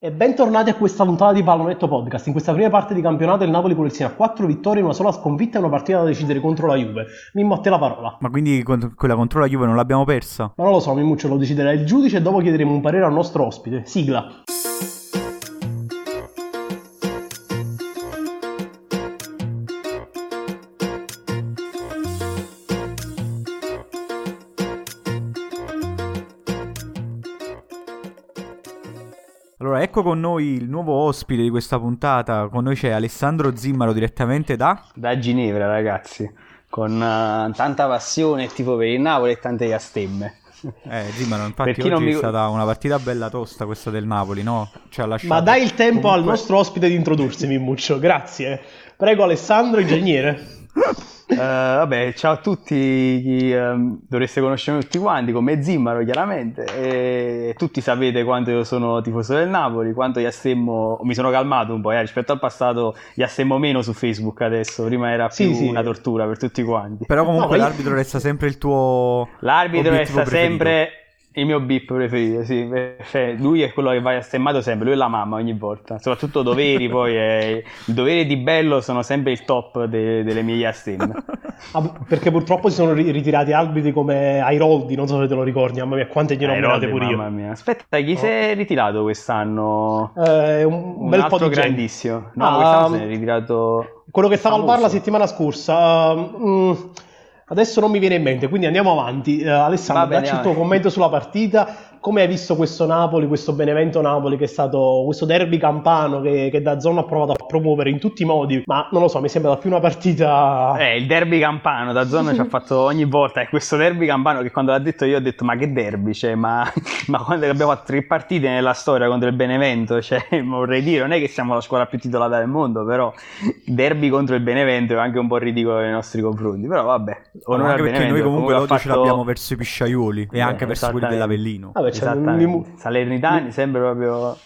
E bentornati a questa puntata di Pallonetto Podcast. In questa prima parte di campionato il Napoli colleziona 4 vittorie, una sola sconfitta e una partita da decidere contro la Juve. Mimmo, a te la parola. Ma quindi quella contro la Juve non l'abbiamo persa? Ma non lo so, Mimmuccio, lo deciderà il giudice e dopo chiederemo un parere al nostro ospite. Sigla. Allora, ecco con noi il nuovo ospite di questa puntata. Con noi c'è Alessandro Zimmaro direttamente da... Da Ginevra, ragazzi. Con uh, tanta passione e tipo per il Napoli e tante astemme. Eh, Zimmaro, infatti oggi mi... è stata una partita bella tosta questa del Napoli, no? Lasciato... Ma dai il tempo Comunque... al nostro ospite di introdursi, Mimmuccio. Grazie. Prego Alessandro, ingegnere. Uh, vabbè, ciao a tutti, chi, um, dovreste conoscermi tutti quanti, come Zimmaro chiaramente, e tutti sapete quanto io sono tifoso del Napoli, quanto gli astemmo, mi sono calmato un po', eh, rispetto al passato gli astemmo meno su Facebook adesso, prima era più sì, sì. una tortura per tutti quanti. Però comunque no, l'arbitro resta sempre il tuo... L'arbitro resta preferito. sempre il mio bip preferito, sì. Cioè, lui è quello che va stemmato sempre, lui è la mamma ogni volta. Soprattutto doveri, poi è... i doveri di Bello sono sempre il top de- delle mie stemme. ah, perché purtroppo si sono ritirati arbitri come Airoldi, non so se te lo ricordi, mamma mia, quante ne ho nominate pure io. Mamma mia. Aspetta, chi oh. si è ritirato quest'anno? Eh, un, un bel po' di grandissimo. No, ah, quest'anno si è ritirato... Quello che stava famoso. al bar la settimana scorsa. Uh, mm, Adesso non mi viene in mente, quindi andiamo avanti. Uh, Alessandro, bene, dacci il tuo commento sulla partita come hai visto questo Napoli, questo Benevento Napoli che è stato questo derby campano che, che da zona ha provato a promuovere in tutti i modi, ma non lo so, mi sembra più una partita... Eh, il derby campano da zona ci ha fatto ogni volta, è questo derby campano che quando l'ha detto io ho detto ma che derby, cioè, ma, ma quando abbiamo fatto tre partite nella storia contro il Benevento, cioè, vorrei dire, non è che siamo la squadra più titolata del mondo, però derby contro il Benevento è anche un po' ridicolo nei nostri confronti, però vabbè, onore anche perché noi comunque l'odio fatto... ce l'abbiamo verso i pisciaioli e eh, anche verso quelli dell'Avellino. Vabbè, cioè, Esattamente. Salernitani sempre proprio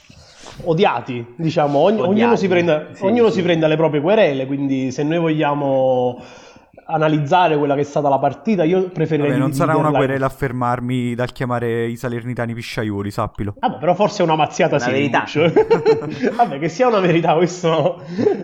odiati, diciamo, Ogn- odiati. ognuno, si prende, sì, ognuno sì. si prende le proprie querele, quindi se noi vogliamo analizzare quella che è stata la partita, io preferirei... Vabbè, non sarà una querela a fermarmi dal chiamare i salernitani pisciaioli, sappilo. Vabbè, però forse è una mazziata una verità. Vabbè, che sia una verità, questo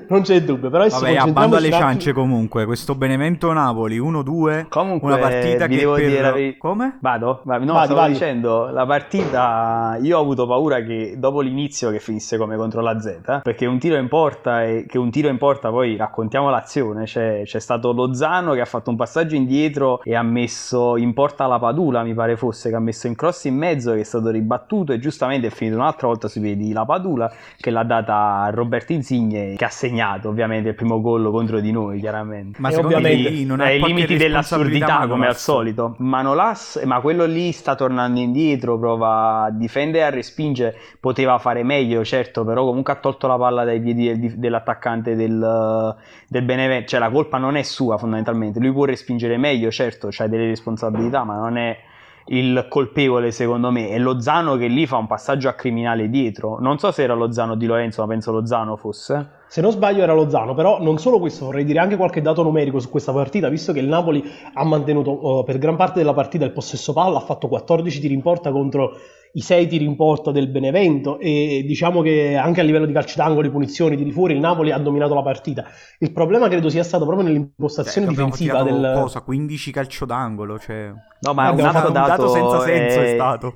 non c'è dubbio. Però Vabbè, a bando alle ciance comunque, questo Benevento Napoli 1-2, comunque, una partita che devo per... dire ver- Come? Vado? No, vadi, stavo vadi. dicendo, la partita, io ho avuto paura che dopo l'inizio che finisse come contro la Z, perché un tiro in porta e che un tiro in porta poi raccontiamo l'azione, c'è, c'è stato Lozano Lozano che ha fatto un passaggio indietro e ha messo in porta la Padula, mi pare fosse, che ha messo in cross in mezzo, che è stato ribattuto e giustamente è finito un'altra volta sui piedi la Padula che l'ha data a Roberto Insigne che ha segnato ovviamente il primo gol contro di noi chiaramente. Ma e ovviamente lì non ai limiti dell'assurdità come al solito. Manolas, ma quello lì sta tornando indietro, prova a difendere e a respingere, poteva fare meglio certo, però comunque ha tolto la palla dai piedi dell'attaccante del, del Benevento, cioè la colpa non è sua fondamentalmente fondamentalmente. Lui può respingere meglio, certo, c'ha delle responsabilità, ma non è il colpevole secondo me. È Lozano che lì fa un passaggio a criminale dietro. Non so se era Lozano di Lorenzo, ma penso Lozano fosse. Se non sbaglio era Lozano, però non solo questo, vorrei dire anche qualche dato numerico su questa partita, visto che il Napoli ha mantenuto uh, per gran parte della partita il possesso palla, ha fatto 14 tiri in porta contro i 6 tiri in porta del Benevento e diciamo che anche a livello di calci d'angolo, punizioni, tiri fuori, il Napoli ha dominato la partita. Il problema credo sia stato proprio nell'impostazione cioè, difensiva del... Cosa? 15 calcio d'angolo, cioè... No, ma un, dato, un dato senza senso è, è stato.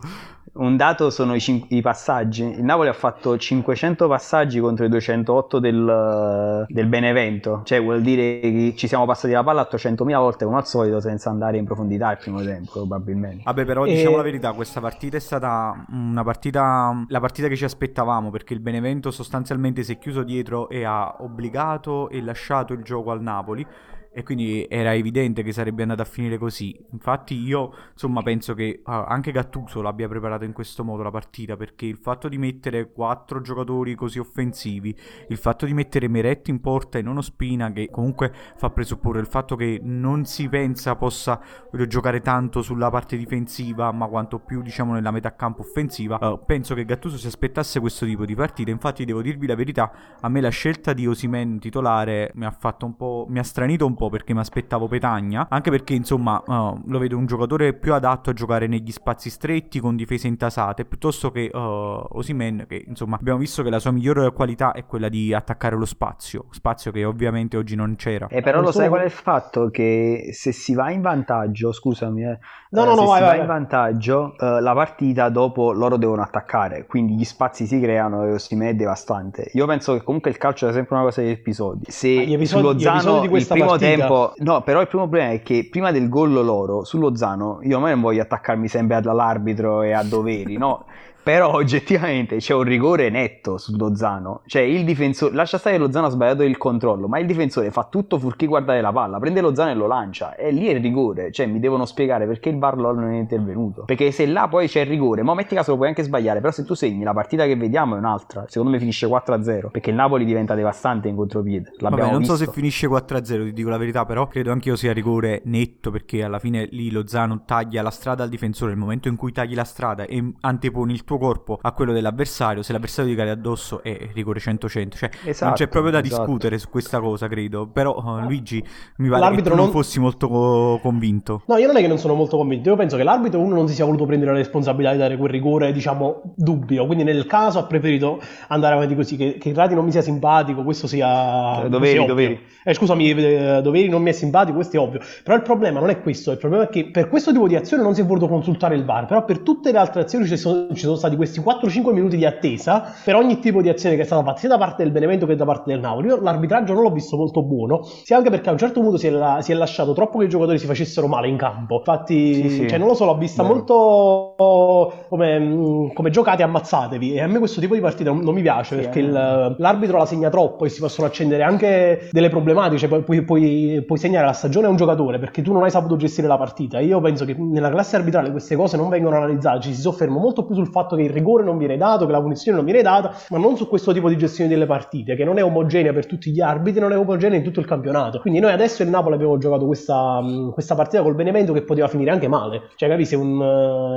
Un dato sono i, cin- i, passaggi. Il Napoli ha fatto 500 passaggi contro i 208 del, del, Benevento. Cioè, vuol dire che ci siamo passati la palla 800.000 volte come al solito senza andare in profondità il primo tempo, probabilmente. Vabbè, però e... diciamo la verità, questa partita è stata una partita. La partita che ci aspettavamo perché il Benevento sostanzialmente si è chiuso dietro e ha obbligato e lasciato il gioco al Napoli e quindi era evidente che sarebbe andata a finire così. Infatti io insomma penso che uh, anche Gattuso l'abbia preparato in questo modo la partita perché il fatto di mettere quattro giocatori così offensivi, il fatto di mettere Meretti in porta e non Ospina che comunque fa presupporre il fatto che non si pensa possa giocare tanto sulla parte difensiva ma quanto più diciamo nella metà campo offensiva, uh, penso che Gattuso si aspettasse questo tipo di partita. Infatti devo dirvi la verità, a me la scelta di Osimen titolare mi ha fatto un po' mi ha stranito un po' po' perché mi aspettavo Petagna, anche perché insomma uh, lo vedo un giocatore più adatto a giocare negli spazi stretti con difese intasate piuttosto che uh, Osimen che insomma abbiamo visto che la sua migliore qualità è quella di attaccare lo spazio, spazio che ovviamente oggi non c'era. Eh, però lo sai qual è il fatto? Che se si va in vantaggio, scusami, eh, no, no, eh, no, se vai, si vai, va in vantaggio, eh, la partita dopo loro devono attaccare, quindi gli spazi si creano e Osimè è devastante. Io penso che comunque il calcio è sempre una cosa degli episodi. Se gli episodi, sullo Zano di il primo partita... tempo, no, però il primo problema è che prima del gol loro sullo Zano, io non voglio attaccarmi sempre all'arbitro e a doveri, no? Però oggettivamente c'è un rigore netto su Lozano. Cioè il difensore, lascia stare che Lozano ha sbagliato il controllo, ma il difensore fa tutto fuorché guardare la palla, prende Lozano e lo lancia. E lì è il rigore. Cioè mi devono spiegare perché il VAR non è intervenuto. Perché se là poi c'è il rigore, ma metti caso lo puoi anche sbagliare, però se tu segni la partita che vediamo è un'altra. Secondo me finisce 4-0, perché il Napoli diventa devastante in contropiede. L'abbiamo Vabbè, non visto. so se finisce 4-0, ti dico la verità, però credo anch'io sia rigore netto perché alla fine lì Lozano taglia la strada al difensore. Nel momento in cui tagli la strada e anteponi il tuo corpo a quello dell'avversario, se l'avversario ti cade addosso è rigore 100-100, cioè Esatto, non c'è proprio da esatto. discutere su questa cosa, credo. Però uh, Luigi mi pare L'arbitro che tu non non- fossi molto co- convinto. No, io non è che non sono molto convinto, io penso che l'arbitro uno non si sia voluto prendere la responsabilità di dare quel rigore, diciamo, dubbio, quindi nel caso ha preferito andare avanti così, che, che Rati non mi sia simpatico, questo sia... Eh, doveri, sia doveri. Eh, scusami, eh, Doveri non mi è simpatico, questo è ovvio, però il problema non è questo, il problema è che per questo tipo di azione non si è voluto consultare il VAR, però per tutte le altre azioni ci sono, ci sono stati questi 4-5 minuti di attesa per ogni tipo di azione che è stata fatta sia da parte del Benevento che da parte del Napoli. Io l'arbitraggio non l'ho visto molto buono, sia anche perché a un certo punto si è, la- si è lasciato troppo che i giocatori si facessero male in campo. Infatti, Sì, sì. cioè, non lo so, l'ho vista Vero. molto come, come giocate ammazzatevi. E a me questo tipo di partita non, non mi piace Sì, perché eh. il- l'arbitro la segna troppo e si possono accendere anche delle problematiche. Cioè, puoi, puoi- puoi- puoi segnare la stagione a un giocatore perché tu non hai saputo gestire la partita. Io penso che nella classe arbitrale queste cose non vengono analizzate, ci si sofferma molto più sul fatto che il rigore non viene dato, che la punizione non viene data, ma non su questo tipo di gestione delle partite, che non è omogenea per tutti gli arbitri, non è omogenea in tutto il campionato. Quindi noi adesso il Napoli abbiamo giocato questa, mh, questa partita col Benevento che poteva finire anche male. Cioè, capisci, se un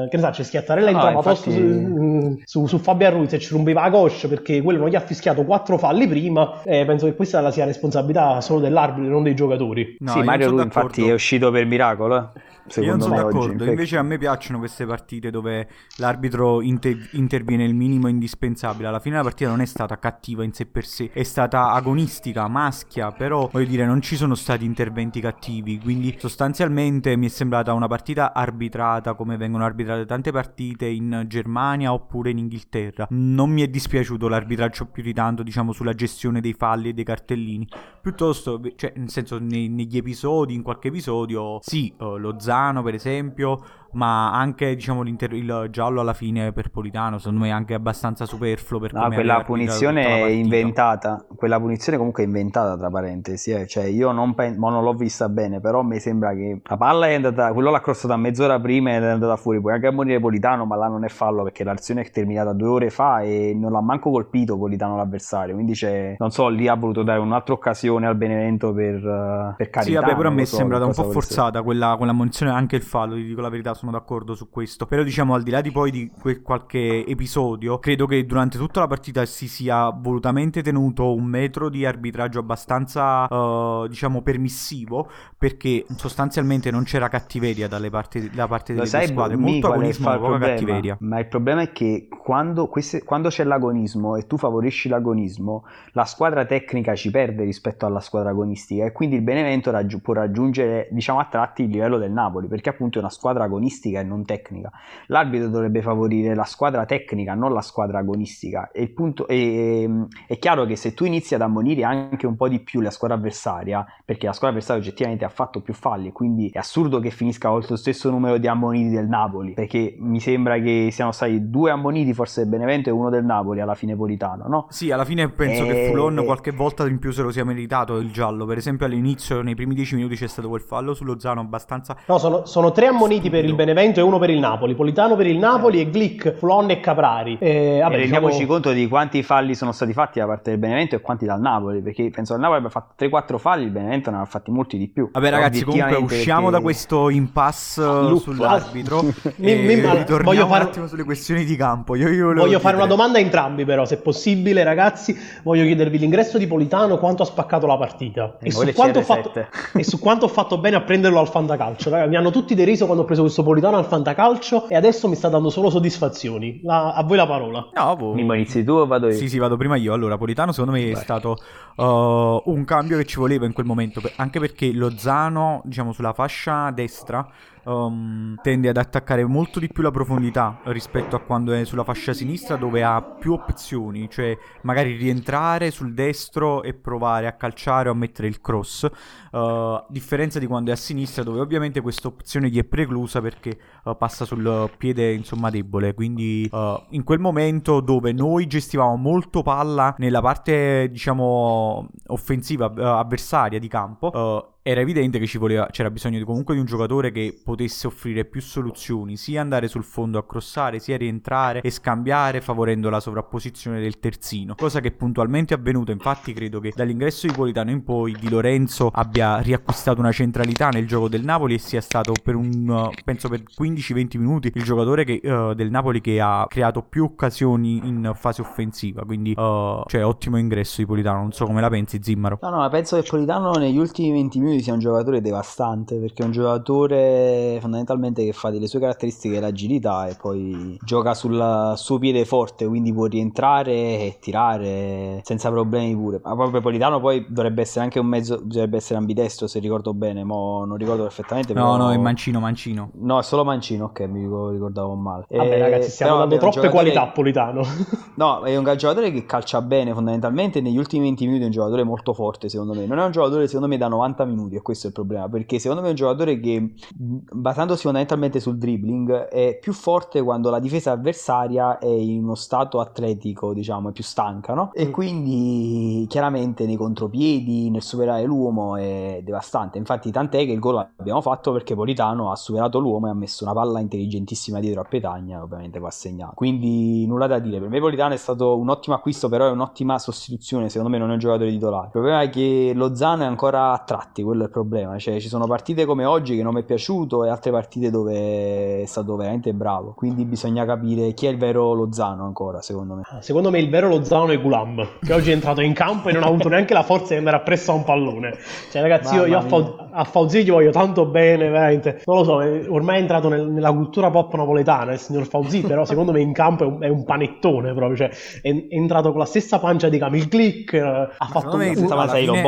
eh, che ne sa, c'è Schiattarella No, entrava infatti- su, mh, su, su Fabian Ruiz e ci rompeva la coscia perché quello non gli ha fischiato quattro falli prima. Eh, penso che questa sia responsabilità solo dell'arbitro, non dei giocatori. No, sì, Mario lui infatti è uscito per miracolo. eh. Io Secondo non sono me oggi, d'accordo, perché- invece a me piacciono queste partite dove l'arbitro inter- interviene il minimo indispensabile. Alla fine la partita non è stata cattiva in sé per sé, è stata agonistica, maschia, però voglio dire non ci sono stati interventi cattivi, quindi sostanzialmente mi è sembrata una partita arbitrata come vengono arbitrate tante partite in Germania oppure in Inghilterra. Non mi è dispiaciuto l'arbitraggio più di tanto, diciamo, sulla gestione dei falli e dei cartellini. Piuttosto, cioè, nel senso, nei- negli episodi, in qualche episodio, sì, eh, Lozano per esempio, ma anche, diciamo, l'inter- il giallo alla fine per Politano, secondo me è anche abbastanza superfluo per No, quella punizione è inventata, quella punizione comunque è inventata tra parentesi, eh. cioè io non, pen- non l'ho vista bene, però mi sembra che la palla è andata, quello l'ha crossata mezz'ora prima ed è andata fuori, puoi anche ammonire Politano, ma là non è fallo perché l'azione è terminata due ore fa e non l'ha manco colpito Politano l'avversario, quindi c'è, non so, lì ha voluto dare un'altra occasione al Benevento per, eh, per carità. Sì, vabbè, però a me è sembrata un po' forzata quella, quella munizione, anche il fallo, ti dico la verità, sono d'accordo su questo. Però diciamo, al di là di poi di que- qualche episodio, credo che durante tutta la partita si sia volutamente tenuto un metro di arbitraggio abbastanza, eh, diciamo, permissivo, perché sostanzialmente non c'era cattiveria dalle parti, da parte delle sai, squadre, molto agonismo, fa- poca cattiveria. Ma il problema è che quando, queste- quando c'è l'agonismo e tu favorisci l'agonismo, la squadra tecnica ci perde rispetto alla squadra agonistica e quindi il Benevento raggiu- può raggiungere, diciamo a tratti, il livello del Napoli, perché appunto è una squadra agonistica e non tecnica. L'arbitro dovrebbe favorire la squadra tecnica, non la squadra agonistica. E il punto, e- è chiaro che se tu inizi ad ammonire anche un po' di più la squadra avversaria, perché la squadra avversaria oggettivamente ha fatto più falli, quindi è assurdo che finisca con lo stesso numero di ammoniti del Napoli, perché mi sembra che siano stati due ammoniti forse del Benevento e uno del Napoli alla fine Politano, no? Sì, alla fine penso che Eh, Fulon eh. qualche volta in più se lo sia meritato il giallo. Per esempio all'inizio, nei primi dieci minuti c'è stato quel fallo su Lozano abbastanza No, sono, sono tre ammoniti per il il Benevento e uno per il Napoli. Politano per il Napoli e Glick, Flon e Caprari. E, vabbè, e rendiamoci diciamo... conto di quanti falli sono stati fatti da parte del Benevento e quanti dal Napoli, perché penso che il Napoli abbia fatto 3-4 falli, il Benevento ne ha fatti molti di più. Vabbè ragazzi, comunque usciamo perché... da questo impasse ah, sull'arbitro mi, mi, voglio fare un attimo sulle questioni di campo. Io, io voglio fare una domanda a entrambi però, se possibile ragazzi, voglio chiedervi l'ingresso di Politano quanto ha spaccato la partita e, e, su, quanto fatto, e su, quanto ho fatto bene a prenderlo al fantacalcio. Ragazzi, mi hanno tutti deriso quando ho preso questo Politano al fantacalcio e adesso mi sta dando solo soddisfazioni. La, a voi la parola. No, boh. Mimmo, inizi tu o vado io? Sì, sì, vado prima io. Allora, Politano secondo me Vai. è stato uh, un cambio che ci voleva in quel momento, anche perché Lozano, diciamo, sulla fascia destra um, tende ad attaccare molto di più la profondità rispetto a quando è sulla fascia sinistra dove ha più opzioni, cioè magari rientrare sul destro e provare a calciare o a mettere il cross, uh, a differenza di quando è a sinistra dove ovviamente questa opzione gli è preclusa perché uh, passa sul piede insomma debole, quindi uh, in quel momento dove noi gestivamo molto palla nella parte diciamo offensiva avversaria di campo era evidente che voleva, c'era bisogno di, comunque di un giocatore che potesse offrire più soluzioni, sia andare sul fondo a crossare, sia rientrare e scambiare favorendo la sovrapposizione del terzino, cosa che puntualmente è avvenuta, infatti credo che dall'ingresso di Politano in poi Di Lorenzo abbia riacquistato una centralità nel gioco del Napoli e sia stato per un, penso per 15-20 minuti il giocatore che, uh, del Napoli che ha creato più occasioni in fase offensiva, quindi uh, cioè ottimo ingresso di Politano, non so come la pensi Zimmaro. No, no, penso che Politano negli ultimi 20 minuti sia un giocatore devastante perché è un giocatore fondamentalmente che fa delle sue caratteristiche l'agilità e poi gioca sul suo piede forte quindi può rientrare e tirare senza problemi pure. Ma proprio Politano poi dovrebbe essere anche un mezzo dovrebbe essere ambidestro se ricordo bene ma non ricordo perfettamente no però... no è mancino mancino. No è solo mancino ok mi ricordavo male. Vabbè e... ragazzi stiamo però, dando troppe giocatore... qualità a Politano. No è un giocatore che calcia bene fondamentalmente negli ultimi 20 minuti è un giocatore molto forte secondo me. Non è un giocatore secondo me da 90 minuti e questo è il problema perché secondo me è un giocatore che basandosi fondamentalmente sul dribbling è più forte quando la difesa avversaria è in uno stato atletico diciamo è più stanca no? e mm. quindi chiaramente nei contropiedi nel superare l'uomo è devastante. Infatti tant'è che il gol l'abbiamo fatto perché Politano ha superato l'uomo e ha messo una palla intelligentissima dietro a Petagna ovviamente ha segnato quindi nulla da dire. Per me Politano è stato un ottimo acquisto però è un'ottima sostituzione. Secondo me non è un giocatore titolare. Il problema è che Lozano è ancora a tratti quello il problema. Cioè, ci sono partite come oggi che non mi è piaciuto e altre partite dove è stato veramente bravo. Quindi bisogna capire chi è il vero Lozano ancora, secondo me. Ah, secondo me il vero Lozano è Gulam, che oggi è entrato in campo e non ha avuto neanche la forza di andare appresso a un pallone. Cioè, ragazzi, io, io a, Fa- a Fauzi gli voglio tanto bene, veramente. Non lo so, è, ormai è entrato nel, nella cultura pop napoletana il signor Fauzi, però secondo me in campo è un, è un panettone proprio. Cioè, è, è, entrato con la stessa pancia di Camille Click, eh, ha ma fatto un... Stava sei fine...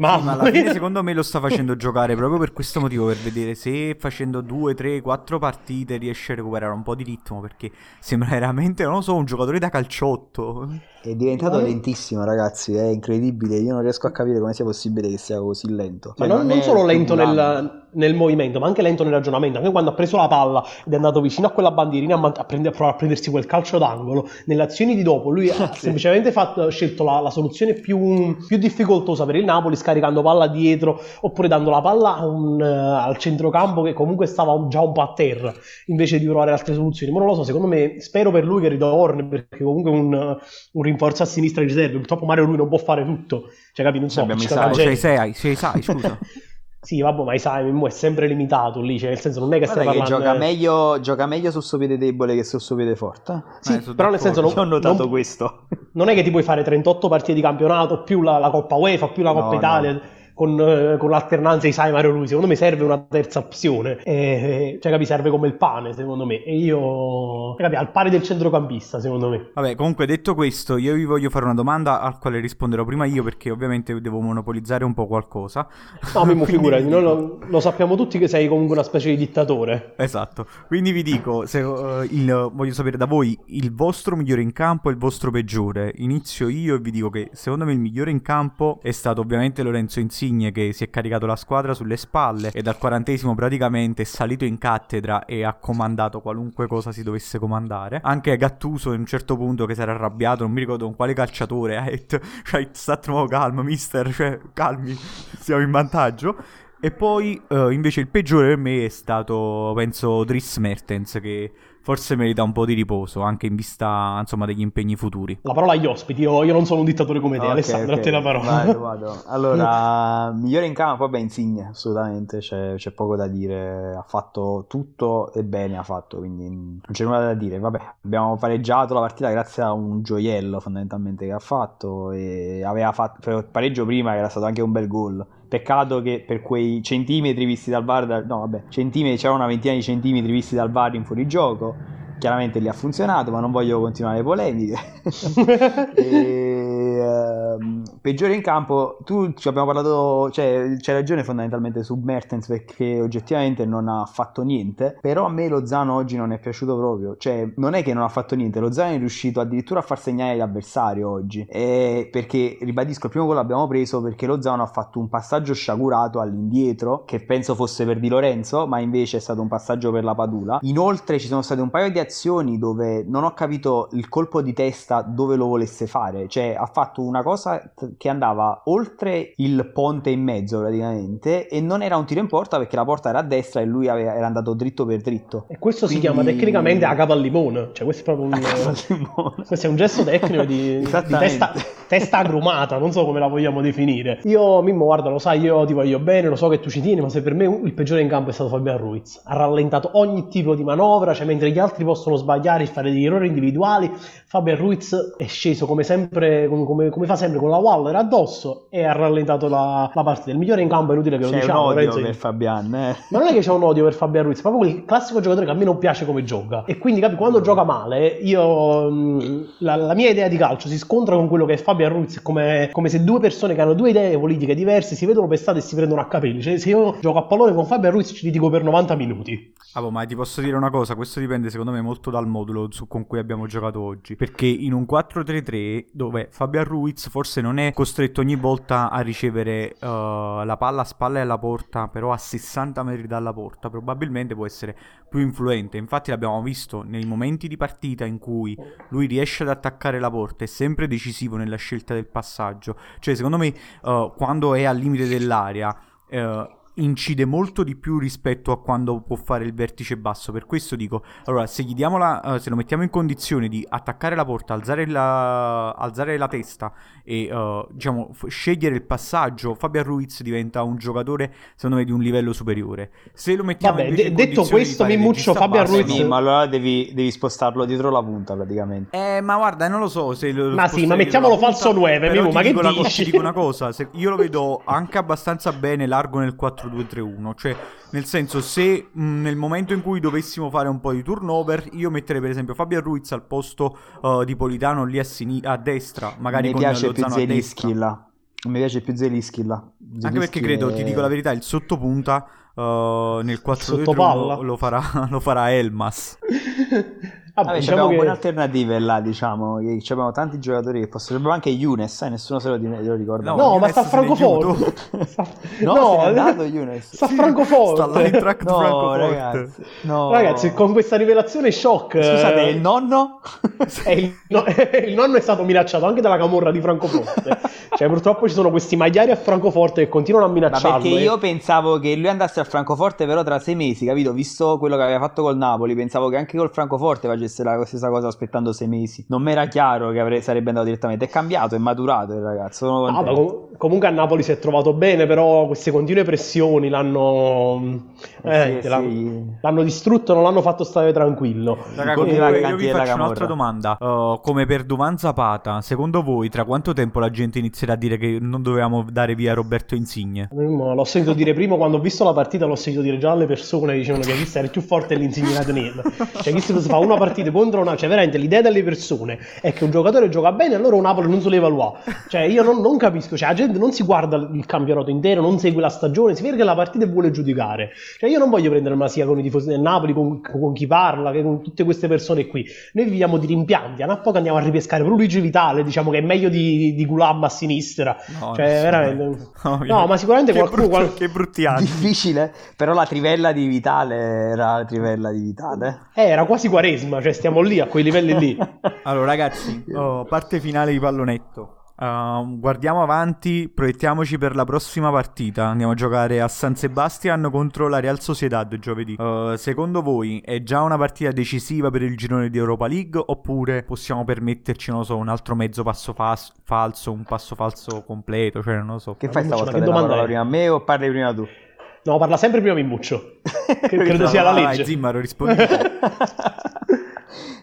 Lobotka. Ma, alla fine secondo me lo sta facendo giocare proprio per questo motivo, per vedere se facendo due, tre, quattro partite riesce a recuperare un po' di ritmo, perché sembra veramente, non lo so, un giocatore da calciotto. È diventato eh. lentissimo, ragazzi, è incredibile, io non riesco a capire come sia possibile che sia così lento. Cioè, ma non, non, non solo lento nel, nel, movimento, ma anche lento nel ragionamento, anche quando ha preso la palla ed è andato vicino a quella bandierina a, a, prendere, a provare a prendersi quel calcio d'angolo, nelle azioni di dopo lui ha sì. semplicemente fatto, scelto la, la soluzione più, più difficoltosa per il Napoli, scaricando palla dietro oppure dando la palla un, uh, al centrocampo che comunque stava già un po' a terra invece di provare altre soluzioni. Ma non lo so, secondo me spero per lui che ritorni perché comunque un, un rinforzo a sinistra di riserve. Purtroppo Mario lui non può fare tutto. Cioè, capito? Non so, abbiamo Isai, c'è Isai, c'è Isai, scusa. Sì, vabbè, ma Isai è sempre limitato lì, cioè nel senso non è che stai parlando... Che gioca, meglio, gioca meglio sul suo piede debole che sul suo piede forte. Sì, eh, però nel senso... Non, ho notato non, questo. Non è che ti puoi fare 38 partite di campionato, più la, la Coppa UEFA, più la Coppa no, Italia... No con, eh, con l'alternanza di Sai Mario lui. Secondo me serve una terza opzione. E, cioè, capi, serve come il pane, secondo me. E io, capi, al pari del centrocampista, secondo me. Vabbè, comunque, detto questo, io vi voglio fare una domanda al quale risponderò prima io, perché ovviamente devo monopolizzare un po' qualcosa. No, Mimmo, figurati, noi lo, lo, sappiamo tutti che sei comunque una specie di dittatore. Esatto. Quindi vi dico, se, uh, il, voglio sapere da voi il vostro migliore in campo e il vostro peggiore. Inizio io e vi dico che secondo me il migliore in campo è stato ovviamente Lorenzo Insigne Insigne che si è caricato la squadra sulle spalle e dal quarantesimo praticamente è salito in cattedra e ha comandato qualunque cosa si dovesse comandare. Anche Gattuso a un certo punto che si era arrabbiato, non mi ricordo con quale calciatore, ha detto, cioè, sta troppo calmo mister, cioè calmi, siamo in vantaggio. E poi uh, invece il peggiore per me è stato, penso, Dries Mertens che forse merita un po' di riposo anche in vista insomma degli impegni futuri. La parola agli ospiti, io, io non sono un dittatore come te, okay, Alessandro, okay. a te la parola. Vado, vado. Allora, migliore in campo, vabbè, Insigne, assolutamente, c'è, c'è, poco da dire, ha fatto tutto e bene ha fatto, quindi non c'è nulla da dire. Vabbè, abbiamo pareggiato la partita grazie a un gioiello fondamentalmente che ha fatto e aveva fatto pareggio prima che era stato anche un bel gol Peccato che per quei centimetri visti dal VAR, no vabbè, centimetri, c'era una ventina di centimetri visti dal VAR in fuorigioco. Chiaramente lì ha funzionato, ma non voglio continuare le polemiche. e, uh, peggiore in campo, tu ci abbiamo parlato, cioè c'è ragione fondamentalmente su Mertens perché oggettivamente non ha fatto niente, però a me Lozano oggi non è piaciuto proprio, cioè non è che non ha fatto niente, Lozano è riuscito addirittura a far segnare l'avversario oggi, e perché ribadisco il primo gol l'abbiamo preso perché Lozano ha fatto un passaggio sciagurato all'indietro che penso fosse per Di Lorenzo, ma invece è stato un passaggio per la Padula. Inoltre ci sono state un paio di azioni dove non ho capito il colpo di testa dove lo volesse fare, cioè ha fatto una cosa che andava oltre il ponte in mezzo praticamente e non era un tiro in porta perché la porta era a destra e lui aveva, era andato dritto per dritto. E questo Quindi... si chiama tecnicamente a cavallimone, cioè questo è proprio un, questo è un gesto tecnico di, di testa, testa, agrumata, non so come la vogliamo definire. Io, Mimmo, guarda, lo sai, io ti voglio bene, lo so che tu ci tieni, ma se per me il peggiore in campo è stato Fabian Ruiz. Ha rallentato ogni tipo di manovra, cioè mentre gli altri possono sbagliare e fare degli errori individuali, Fabian Ruiz è sceso come sempre, come, come fa sempre con la Waller addosso e ha rallentato la, la partita. Il migliore in campo è inutile che lo c'è diciamo. C'è un odio Renzo, per Fabian, eh. Ma non è che c'è un odio per Fabian Ruiz, è proprio il classico giocatore che a me non piace come gioca. E quindi capi, quando gioca male, io mm, la, la, mia idea di calcio si scontra con quello che è Fabian Ruiz, come, come se due persone che hanno due idee politiche diverse si vedono per strada e si prendono a capelli. Cioè, se io gioco a pallone con Fabian Ruiz ci litigo per 90 minuti. Ah, boh, ma ti posso dire una cosa, questo dipende secondo me molto dal modulo su, con cui abbiamo giocato oggi. Perché in un 4-3-3 dove Fabian Ruiz forse non è costretto ogni volta a ricevere uh, la palla a spalle alla porta, però a 60 metri dalla porta, probabilmente può essere più influente. Infatti l'abbiamo visto nei momenti di partita in cui lui riesce ad attaccare la porta, è sempre decisivo nella scelta del passaggio. Cioè, secondo me, uh, quando è al limite dell'area... Uh, incide molto di più rispetto a quando può fare il vertice basso. Per questo dico, allora, se, gli diamo la, uh, se lo mettiamo in condizione di attaccare la porta, alzare la, alzare la testa e uh, diciamo, f- scegliere il passaggio, Fabian Ruiz diventa un giocatore, secondo me, di un livello superiore. Se lo mettiamo Vabbè, de- detto questo, mi muccio Fabian Ruiz. Sì, ma allora devi, devi, spostarlo dietro la punta, praticamente. Eh, ma guarda, non lo so se lo Ma sì, ma mettiamolo falso 9, Mimo, ma che dici? Co- ti dico una cosa, io lo vedo anche abbastanza bene largo nel 4-2-3-1, cioè nel senso se mh, nel momento in cui dovessimo fare un po' di turnover, io metterei per esempio Fabian Ruiz al posto uh, di Politano lì a, sin- a destra, magari Mi con piace più Zelischi là. Mi piace più Zelischi là. Zelischi Anche perché credo, è... ti dico la verità, il sottopunta uh, nel 4 2 lo, lo, farà, lo farà Elmas. Vabbè, Vabbè diciamo abbiamo che... buone alternative là, diciamo. Che abbiamo tanti giocatori che possono. Abbiamo anche Younes, eh, nessuno se lo, lo ricorda. No, no ma sta a Francoforte. sta... No, no è andato Younes. Sta a Francoforte. Sta no, Francoforte. Ragazzi, no. ragazzi, con questa rivelazione shock. Scusate, il nonno? il, no... il, nonno è stato minacciato anche dalla camorra di Francoforte. cioè, purtroppo ci sono questi magliari a Francoforte che continuano a minacciarlo. Ma perché io pensavo che lui andasse a Francoforte, però tra sei mesi, capito? Visto quello che aveva fatto col Napoli, pensavo che anche col Francoforte facesse la stessa cosa aspettando sei mesi. Non mi era chiaro che avre- sarebbe andato direttamente. È cambiato, è maturato il ragazzo. Ah, com- comunque a Napoli si è trovato bene, però queste continue pressioni l'hanno, eh, eh, sì, l'hanno, sì. l'hanno distrutto, non l'hanno fatto stare tranquillo. Raga, comunque, io vi faccio un'altra domanda. Uh, come per Duvan Zapata, secondo voi tra quanto tempo la gente inizierà a dire che non dovevamo dare via Roberto Insigne? Mm, l'ho sentito dire prima, quando ho visto la partita l'ho sentito dire già alle persone dicevano che chi era il più forte è l'Insigne da tenere. cioè chi si fa una partita contro una... Cioè veramente l'idea delle persone è che un giocatore gioca bene allora un Napoli non se lo evalua. Cioè io non, non, capisco, cioè la gente non si guarda il campionato intero, non segue la stagione, si vede che la partita e vuole giudicare. Cioè io non voglio prendere una sia con i tifosi del Napoli, con, con chi parla, con tutte queste persone qui. Noi viviamo di rimpianti, a Napoli andiamo a ripescare proprio Luigi Vitale, diciamo che è meglio di, di Gulam a sinistra. No, cioè veramente... No, no ma sicuramente qualcuno... Brutto, qual... Che brutti anni. Difficile, però la trivella di Vitale era la trivella di Vitale. Eh, era quasi quaresima, cioè stiamo lì a quei livelli lì. Allora ragazzi, oh, parte finale di pallonetto. Uh, guardiamo avanti, proiettiamoci per la prossima partita. Andiamo a giocare a San Sebastian contro la Real Sociedad giovedì. Uh, secondo voi è già una partita decisiva per il girone di Europa League oppure possiamo permetterci, non so, un altro mezzo passo fa- falso, un passo falso completo, cioè non lo so. Che fai stavolta? Che domanda prima a me o parli prima tu? No, parla sempre prima Mimmuccio. Credo sia la legge. Vai, Zimmaro, rispondi.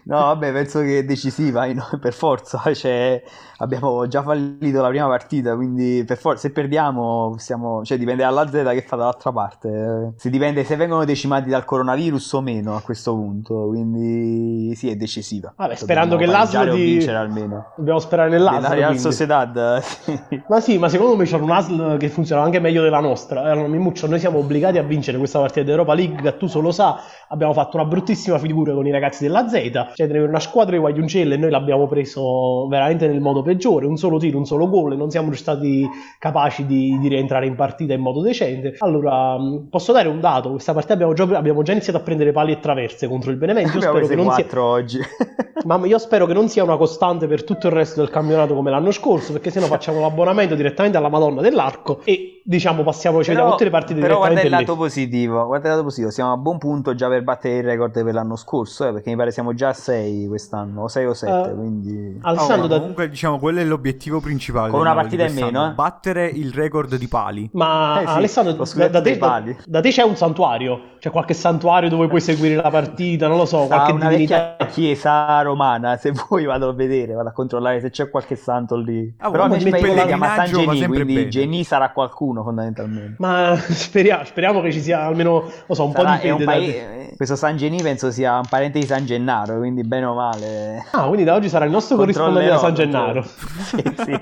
no, vabbè, penso che è decisiva, per forza. Cioè, abbiamo già fallito la prima partita, quindi per forza, se perdiamo, siamo, cioè, dipende dalla Z che fa dall'altra parte. Se dipende se vengono decimati dal coronavirus o meno a questo punto, quindi sì, è decisiva. Vabbè, sperando che l'ASL di... vincere almeno. Dobbiamo sperare nell'ASL. La Real Sociedad. Sì. Ma sì, ma secondo me c'è un ASL che funziona anche meglio della nostra. Allora, Mimuccio, noi siamo obbligati a vincere questa partita d'Europa League, Gattuso lo sa, abbiamo fatto una bruttissima figura con i ragazzi della Z, cioè deve una squadra di Guagliuncelle e noi l'abbiamo preso veramente nel modo peggiore, un solo tiro, un solo gol, non siamo stati capaci di, di rientrare in partita in modo decente. Allora, posso dare un dato, questa partita abbiamo già, abbiamo già iniziato a prendere pali e traverse contro il Benevento, io spero che non sia... oggi. Ma io spero che non sia una costante per tutto il resto del campionato come l'anno scorso, perché se no facciamo l'abbonamento direttamente alla Madonna dell'Arco e diciamo passiamo, ci vediamo tutte le partite però direttamente guarda il lato positivo, guarda il lato positivo, siamo a buon punto già per battere il record per l'anno scorso, eh, perché mi pare siamo già a 6 quest'anno, o 6 o 7, uh, eh, quindi... Alzando oh, da... Comunque diciamo quello è l'obiettivo principale. Con una partita in meno, eh? Battere il record di pali. Ma eh sì, Alessandro, da, da, te, da, da, te, c'è un santuario? C'è qualche santuario dove puoi seguire la partita? Non lo so, qualche una divinità? chiesa romana, se vuoi vado a vedere, vado a controllare se c'è qualche santo lì. Ah, Però noi ci chiama San Geni, quindi Geni sarà qualcuno fondamentalmente. Ma speriamo, speriamo che ci sia almeno, so, un sarà, po' di fede. Paese, questo San Geni penso sia un parente di San Gennaro, quindi bene o male. Ah, quindi da oggi sarà il nostro corrispondente da San Gennaro. sì, sì.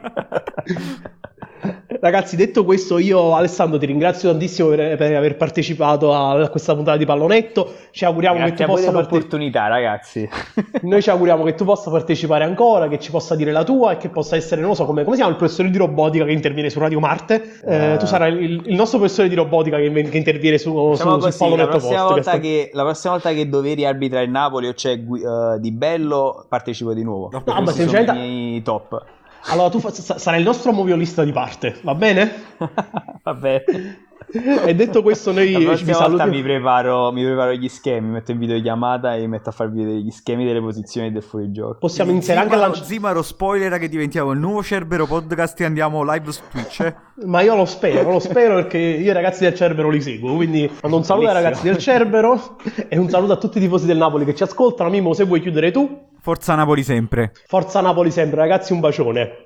Ragazzi, detto questo, io Alessandro ti ringrazio tantissimo per, per aver partecipato a, questa puntata di Pallonetto. Ci auguriamo Grazie che tu possa l'opportunità, ragazzi. Noi ci auguriamo che tu possa partecipare ancora, che ci possa dire la tua e che possa essere, non so, come, come si chiama il professore di robotica che interviene su Radio Marte. Eh, uh... Tu sarai il, il, nostro professore di robotica che, che interviene su, diciamo su, così, su Pallonetto la prossima, volta che, la prossima volta che doveri arbitrare il Napoli o c'è uh, Di Bello, partecipo di nuovo. No, ma semplicemente... i miei top. Allora tu fa- sarai il nostro moviolista di parte, va bene? va bene. E detto questo, noi la prossima vi volta mi preparo, mi preparo gli schemi, metto in videochiamata e metto a far vedere gli schemi delle posizioni del fuorigioco. Possiamo iniziare anche a lanciare. Zimaro spoiler che diventiamo il nuovo Cerbero podcast e andiamo live su Twitch. Eh? Ma io lo spero, lo spero perché io i ragazzi del Cerbero li seguo. Quindi mando un saluto ai ragazzi del Cerbero e un saluto a tutti i tifosi del Napoli che ci ascoltano. Mimo, se vuoi chiudere tu. Forza Napoli sempre. Forza Napoli sempre, ragazzi, un bacione.